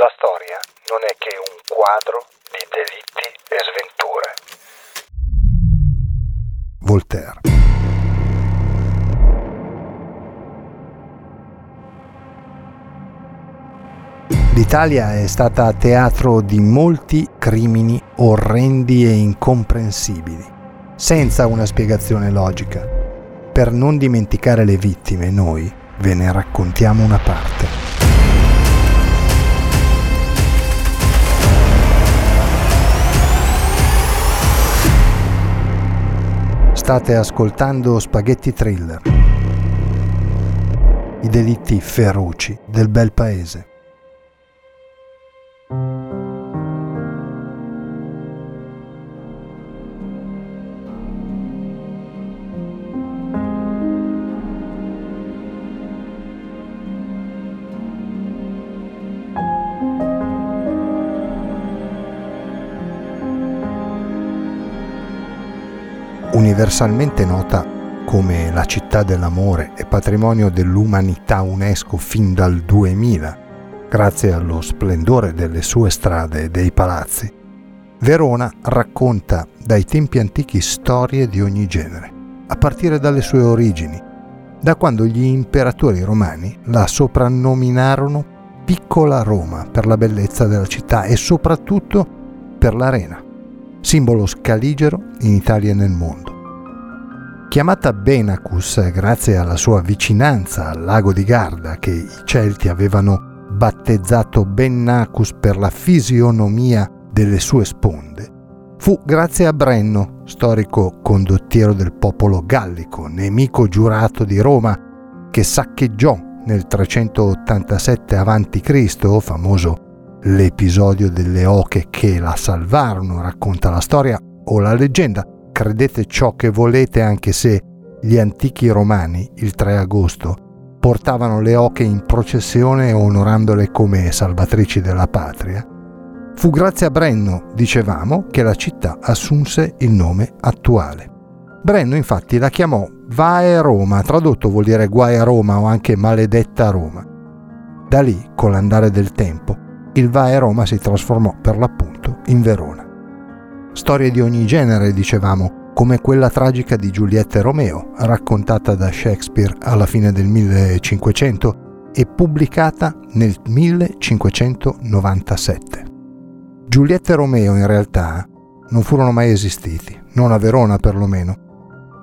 La storia non è che un quadro di delitti e sventure. Voltaire. L'Italia è stata teatro di molti crimini orrendi e incomprensibili, senza una spiegazione logica. Per non dimenticare le vittime, noi ve ne raccontiamo una parte. State ascoltando Spaghetti Thriller. I delitti feroci del bel paese. Universalmente nota come la città dell'amore e patrimonio dell'umanità UNESCO fin dal 2000, grazie allo splendore delle sue strade e dei palazzi, Verona racconta dai tempi antichi storie di ogni genere, a partire dalle sue origini, da quando gli imperatori romani la soprannominarono Piccola Roma per la bellezza della città e soprattutto per l'arena simbolo scaligero in Italia e nel mondo. Chiamata Benacus grazie alla sua vicinanza al lago di Garda che i Celti avevano battezzato Bennacus per la fisionomia delle sue sponde, fu grazie a Brenno, storico condottiero del popolo gallico, nemico giurato di Roma, che saccheggiò nel 387 a.C., famoso l'episodio delle oche che la salvarono, racconta la storia o la leggenda. Credete ciò che volete anche se gli antichi romani, il 3 agosto, portavano le oche in processione onorandole come salvatrici della patria. Fu grazie a Brenno, dicevamo, che la città assunse il nome attuale. Brenno infatti la chiamò Vae Roma, tradotto vuol dire guai a Roma o anche maledetta Roma. Da lì, con l'andare del tempo, il Vae Roma si trasformò per l'appunto in Verona. Storie di ogni genere, dicevamo, come quella tragica di Giulietta e Romeo, raccontata da Shakespeare alla fine del 1500 e pubblicata nel 1597. Giulietta e Romeo in realtà non furono mai esistiti, non a Verona perlomeno.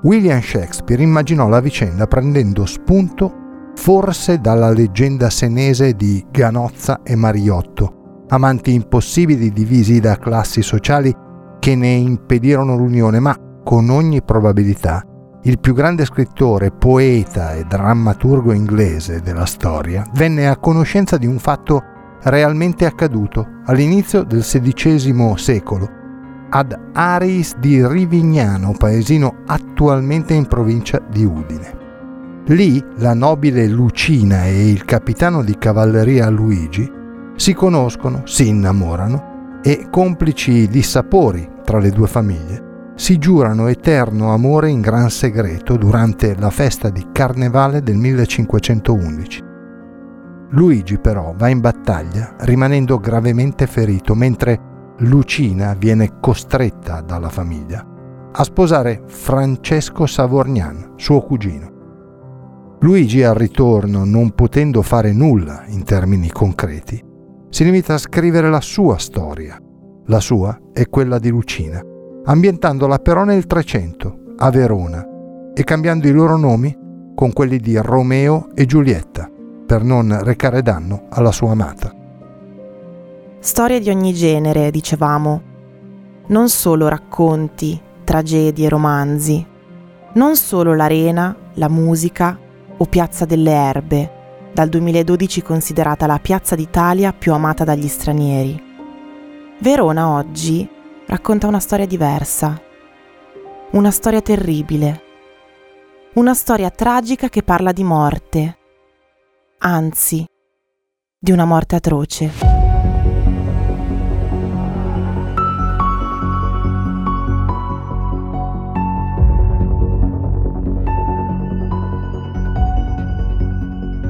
William Shakespeare immaginò la vicenda prendendo spunto forse dalla leggenda senese di Ganozza e Mariotto, amanti impossibili divisi da classi sociali che ne impedirono l'unione, ma con ogni probabilità il più grande scrittore, poeta e drammaturgo inglese della storia venne a conoscenza di un fatto realmente accaduto all'inizio del XVI secolo ad Aris di Rivignano, paesino attualmente in provincia di Udine. Lì la nobile Lucina e il capitano di cavalleria Luigi si conoscono, si innamorano e, complici dissapori tra le due famiglie, si giurano eterno amore in gran segreto durante la festa di Carnevale del 1511. Luigi però va in battaglia rimanendo gravemente ferito mentre Lucina viene costretta dalla famiglia a sposare Francesco Savorgnan, suo cugino. Luigi al ritorno, non potendo fare nulla in termini concreti, si limita a scrivere la sua storia. La sua è quella di Lucina, ambientandola però nel 300, a Verona, e cambiando i loro nomi con quelli di Romeo e Giulietta, per non recare danno alla sua amata. Storie di ogni genere, dicevamo. Non solo racconti, tragedie, romanzi, Non solo l'arena, la musica o Piazza delle Erbe, dal 2012 considerata la piazza d'Italia più amata dagli stranieri. Verona oggi racconta una storia diversa, una storia terribile, una storia tragica che parla di morte, anzi, di una morte atroce.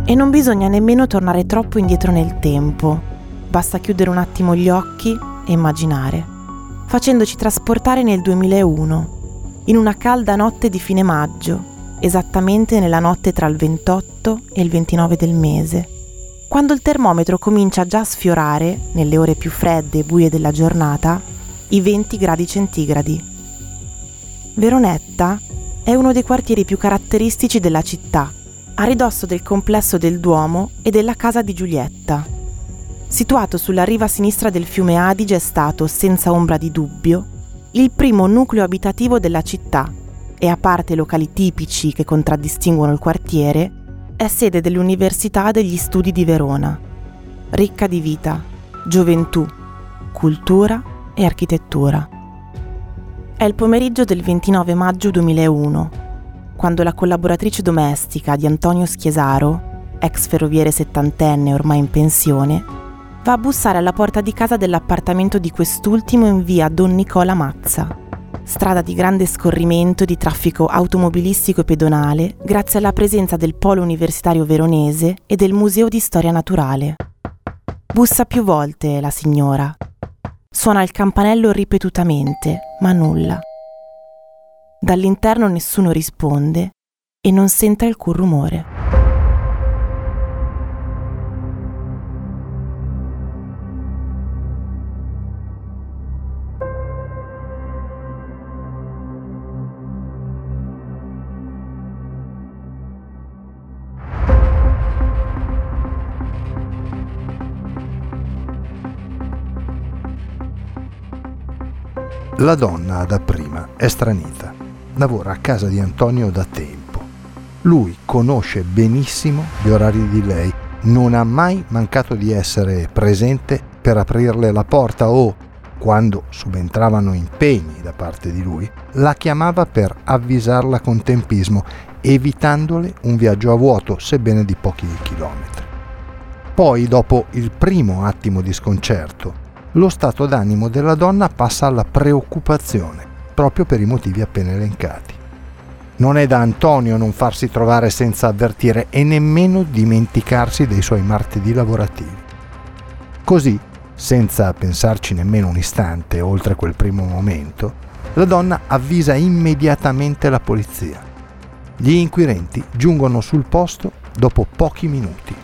E non bisogna nemmeno tornare troppo indietro nel tempo, basta chiudere un attimo gli occhi e immaginare, facendoci trasportare nel 2001, in una calda notte di fine maggio, esattamente nella notte tra il 28 e il 29 del mese, quando il termometro comincia già a sfiorare, nelle ore più fredde e buie della giornata, i 20 gradi centigradi. Veronetta è uno dei quartieri più caratteristici della città a ridosso del complesso del Duomo e della casa di Giulietta. Situato sulla riva sinistra del fiume Adige è stato, senza ombra di dubbio, il primo nucleo abitativo della città e a parte locali tipici che contraddistinguono il quartiere, è sede dell'Università degli Studi di Verona, ricca di vita, gioventù, cultura e architettura. È il pomeriggio del 29 maggio 2001 quando la collaboratrice domestica di Antonio Schiesaro, ex ferroviere settantenne ormai in pensione, va a bussare alla porta di casa dell'appartamento di quest'ultimo in via Don Nicola Mazza, strada di grande scorrimento di traffico automobilistico e pedonale grazie alla presenza del Polo Universitario Veronese e del Museo di Storia Naturale. Bussa più volte la signora. Suona il campanello ripetutamente, ma nulla. Dall'interno nessuno risponde e non sente alcun rumore. La donna dapprima è stranita lavora a casa di Antonio da tempo. Lui conosce benissimo gli orari di lei, non ha mai mancato di essere presente per aprirle la porta o, quando subentravano impegni da parte di lui, la chiamava per avvisarla con tempismo, evitandole un viaggio a vuoto, sebbene di pochi chilometri. Poi, dopo il primo attimo di sconcerto, lo stato d'animo della donna passa alla preoccupazione proprio per i motivi appena elencati. Non è da Antonio non farsi trovare senza avvertire e nemmeno dimenticarsi dei suoi martedì lavorativi. Così, senza pensarci nemmeno un istante oltre quel primo momento, la donna avvisa immediatamente la polizia. Gli inquirenti giungono sul posto dopo pochi minuti,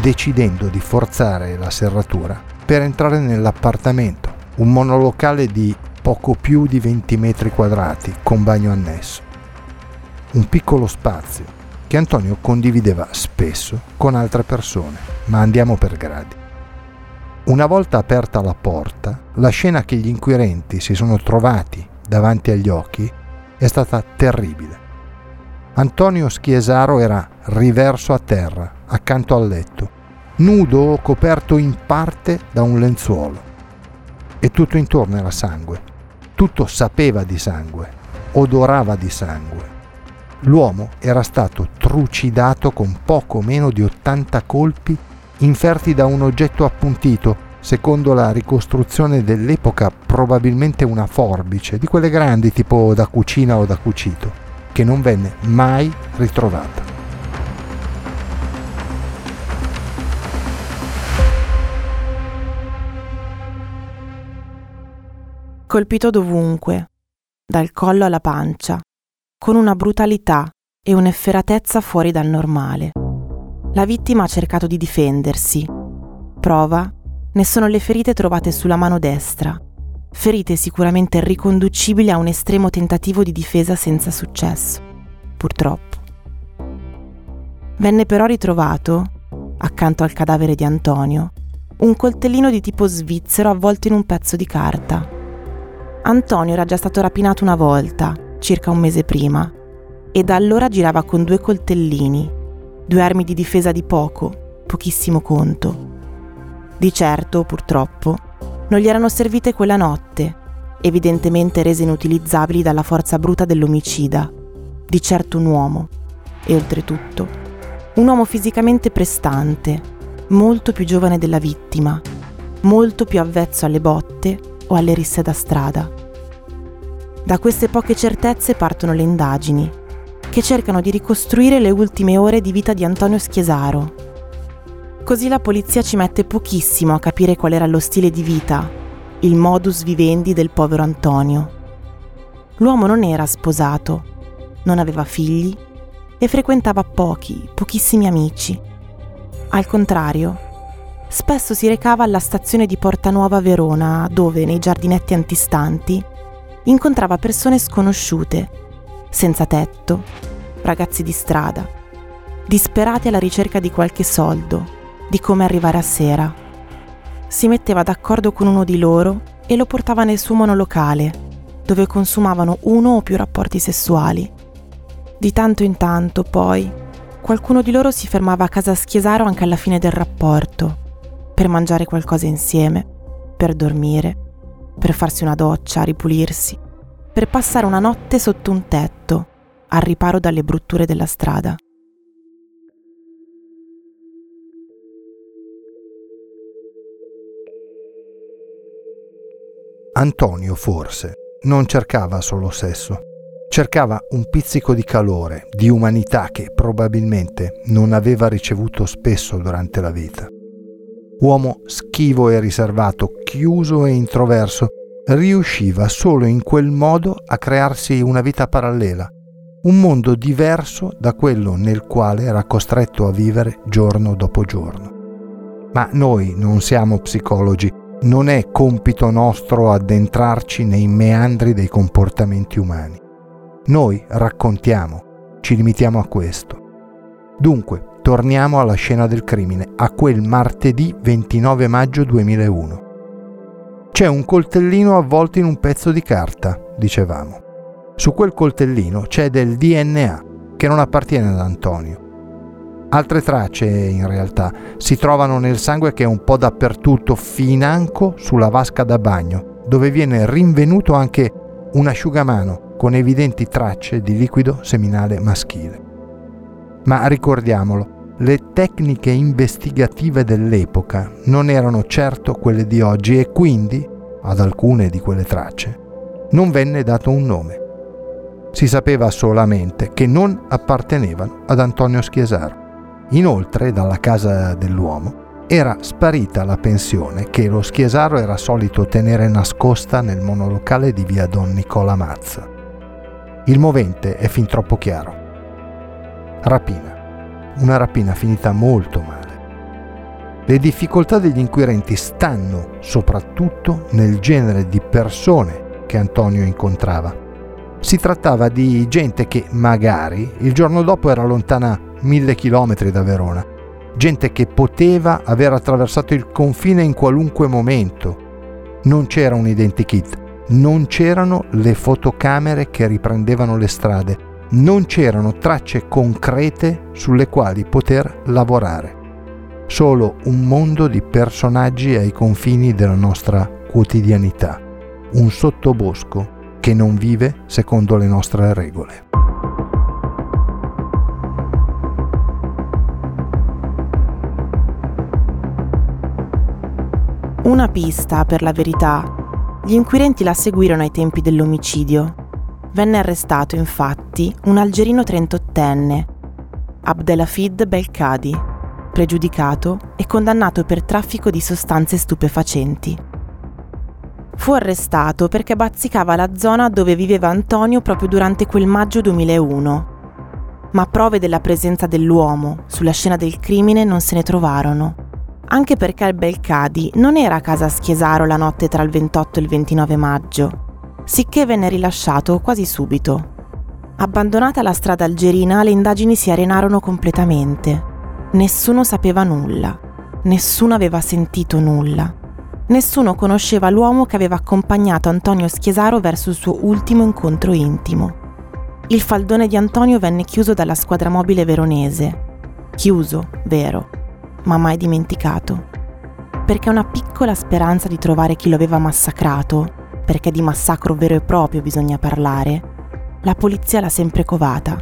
decidendo di forzare la serratura per entrare nell'appartamento, un monolocale di poco più di 20 metri quadrati con bagno annesso. Un piccolo spazio che Antonio condivideva spesso con altre persone, ma andiamo per gradi. Una volta aperta la porta, la scena che gli inquirenti si sono trovati davanti agli occhi è stata terribile. Antonio Schiesaro era riverso a terra, accanto al letto, nudo o coperto in parte da un lenzuolo. E tutto intorno era sangue, tutto sapeva di sangue, odorava di sangue. L'uomo era stato trucidato con poco meno di 80 colpi inferti da un oggetto appuntito, secondo la ricostruzione dell'epoca probabilmente una forbice, di quelle grandi tipo da cucina o da cucito, che non venne mai ritrovata. Colpito dovunque, dal collo alla pancia, con una brutalità e un'efferatezza fuori dal normale. La vittima ha cercato di difendersi. Prova ne sono le ferite trovate sulla mano destra, ferite sicuramente riconducibili a un estremo tentativo di difesa senza successo, purtroppo. Venne però ritrovato, accanto al cadavere di Antonio, un coltellino di tipo svizzero avvolto in un pezzo di carta. Antonio era già stato rapinato una volta, circa un mese prima, e da allora girava con due coltellini, due armi di difesa di poco, pochissimo conto. Di certo, purtroppo, non gli erano servite quella notte, evidentemente rese inutilizzabili dalla forza bruta dell'omicida, di certo un uomo, e oltretutto, un uomo fisicamente prestante, molto più giovane della vittima, molto più avvezzo alle botte o alle risse da strada. Da queste poche certezze partono le indagini, che cercano di ricostruire le ultime ore di vita di Antonio Schiesaro. Così la polizia ci mette pochissimo a capire qual era lo stile di vita, il modus vivendi del povero Antonio. L'uomo non era sposato, non aveva figli e frequentava pochi, pochissimi amici. Al contrario, spesso si recava alla stazione di Porta Nuova Verona, dove, nei giardinetti antistanti, incontrava persone sconosciute senza tetto, ragazzi di strada, disperati alla ricerca di qualche soldo, di come arrivare a sera. Si metteva d'accordo con uno di loro e lo portava nel suo monolocale, dove consumavano uno o più rapporti sessuali. Di tanto in tanto, poi, qualcuno di loro si fermava a casa Schiesaro anche alla fine del rapporto, per mangiare qualcosa insieme, per dormire, per farsi una doccia, ripulirsi per passare una notte sotto un tetto, al riparo dalle brutture della strada. Antonio forse non cercava solo sesso, cercava un pizzico di calore, di umanità che probabilmente non aveva ricevuto spesso durante la vita. Uomo schivo e riservato, chiuso e introverso, riusciva solo in quel modo a crearsi una vita parallela, un mondo diverso da quello nel quale era costretto a vivere giorno dopo giorno. Ma noi non siamo psicologi, non è compito nostro addentrarci nei meandri dei comportamenti umani. Noi raccontiamo, ci limitiamo a questo. Dunque, torniamo alla scena del crimine, a quel martedì 29 maggio 2001. C'è un coltellino avvolto in un pezzo di carta, dicevamo. Su quel coltellino c'è del DNA che non appartiene ad Antonio. Altre tracce, in realtà, si trovano nel sangue che è un po' dappertutto, financo sulla vasca da bagno, dove viene rinvenuto anche un asciugamano con evidenti tracce di liquido seminale maschile. Ma ricordiamolo, le tecniche investigative dell'epoca non erano certo quelle di oggi e quindi, ad alcune di quelle tracce, non venne dato un nome. Si sapeva solamente che non appartenevano ad Antonio Schiesaro. Inoltre, dalla casa dell'uomo, era sparita la pensione che lo Schiesaro era solito tenere nascosta nel monolocale di via Don Nicola Mazza. Il movente è fin troppo chiaro. Rapina una rapina finita molto male. Le difficoltà degli inquirenti stanno soprattutto nel genere di persone che Antonio incontrava. Si trattava di gente che magari il giorno dopo era lontana mille chilometri da Verona, gente che poteva aver attraversato il confine in qualunque momento. Non c'era un identikit, non c'erano le fotocamere che riprendevano le strade, non c'erano tracce concrete sulle quali poter lavorare. Solo un mondo di personaggi ai confini della nostra quotidianità, un sottobosco che non vive secondo le nostre regole. Una pista, per la verità. Gli inquirenti la seguirono ai tempi dell'omicidio venne arrestato infatti un algerino 38enne, Abdelhafid Belkadi, pregiudicato e condannato per traffico di sostanze stupefacenti. Fu arrestato perché bazzicava la zona dove viveva Antonio proprio durante quel maggio 2001, ma prove della presenza dell'uomo sulla scena del crimine non se ne trovarono, anche perché al Belkadi non era a casa Schiesaro la notte tra il 28 e il 29 maggio, sicché venne rilasciato quasi subito. Abbandonata la strada algerina, le indagini si arenarono completamente. Nessuno sapeva nulla, nessuno aveva sentito nulla, nessuno conosceva l'uomo che aveva accompagnato Antonio Schiesaro verso il suo ultimo incontro intimo. il faldone di Antonio venne chiuso dalla squadra mobile veronese. Chiuso, vero, ma mai dimenticato. Perché una piccola speranza di trovare chi lo aveva massacrato, perché di massacro vero e proprio bisogna parlare, la polizia l'ha sempre covata.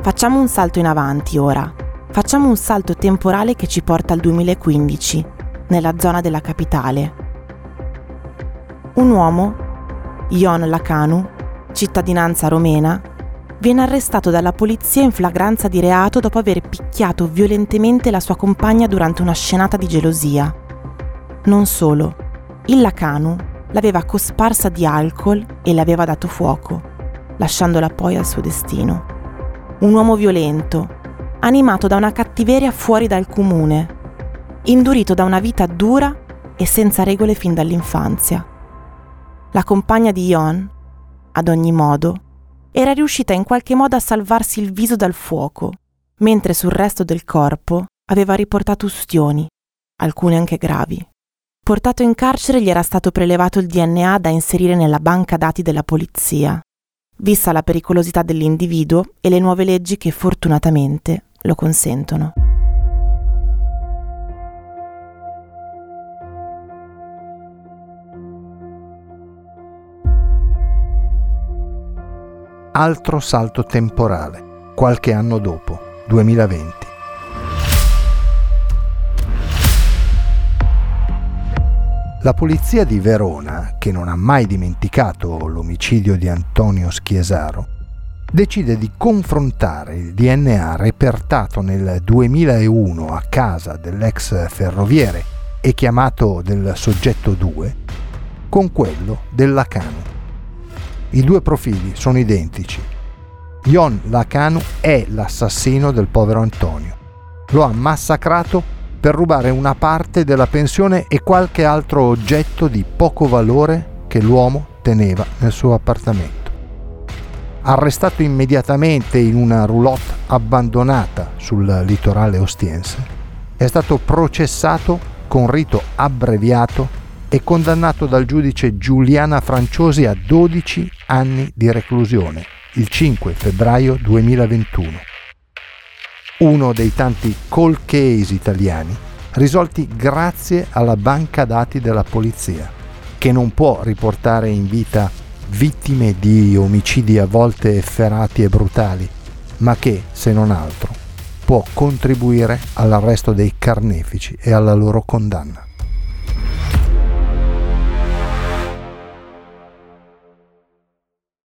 Facciamo un salto in avanti ora. Facciamo un salto temporale che ci porta al 2015, nella zona della capitale. Un uomo, Ion Lacanu, cittadinanza romena, viene arrestato dalla polizia in flagranza di reato dopo aver picchiato violentemente la sua compagna durante una scenata di gelosia. Non solo, il Lacanu l'aveva cosparsa di alcol e le aveva dato fuoco, lasciandola poi al suo destino. Un uomo violento, animato da una cattiveria fuori dal comune, indurito da una vita dura e senza regole fin dall'infanzia. La compagna di Ion, ad ogni modo, era riuscita in qualche modo a salvarsi il viso dal fuoco, mentre sul resto del corpo aveva riportato ustioni, alcune anche gravi. Portato in carcere gli era stato prelevato il DNA da inserire nella banca dati della polizia, vista la pericolosità dell'individuo e le nuove leggi che fortunatamente lo consentono. Altro salto temporale, qualche anno dopo, 2020. La polizia di Verona, che non ha mai dimenticato l'omicidio di Antonio Schiesaro, decide di confrontare il DNA repertato nel 2001 a casa dell'ex ferroviere e chiamato del soggetto 2 con quello del Lacano. I due profili sono identici. Ion Lacanu è l'assassino del povero Antonio. Lo ha massacrato per rubare una parte della pensione e qualche altro oggetto di poco valore che l'uomo teneva nel suo appartamento. Arrestato immediatamente in una roulotte abbandonata sul litorale ostiense, è stato processato con rito abbreviato e condannato dal giudice Giuliana Franciosi a 12 anni di reclusione il 5 febbraio 2021 uno dei tanti cold case italiani risolti grazie alla banca dati della polizia, che non può riportare in vita vittime di omicidi a volte efferati e brutali, ma che, se non altro, può contribuire all'arresto dei carnefici e alla loro condanna.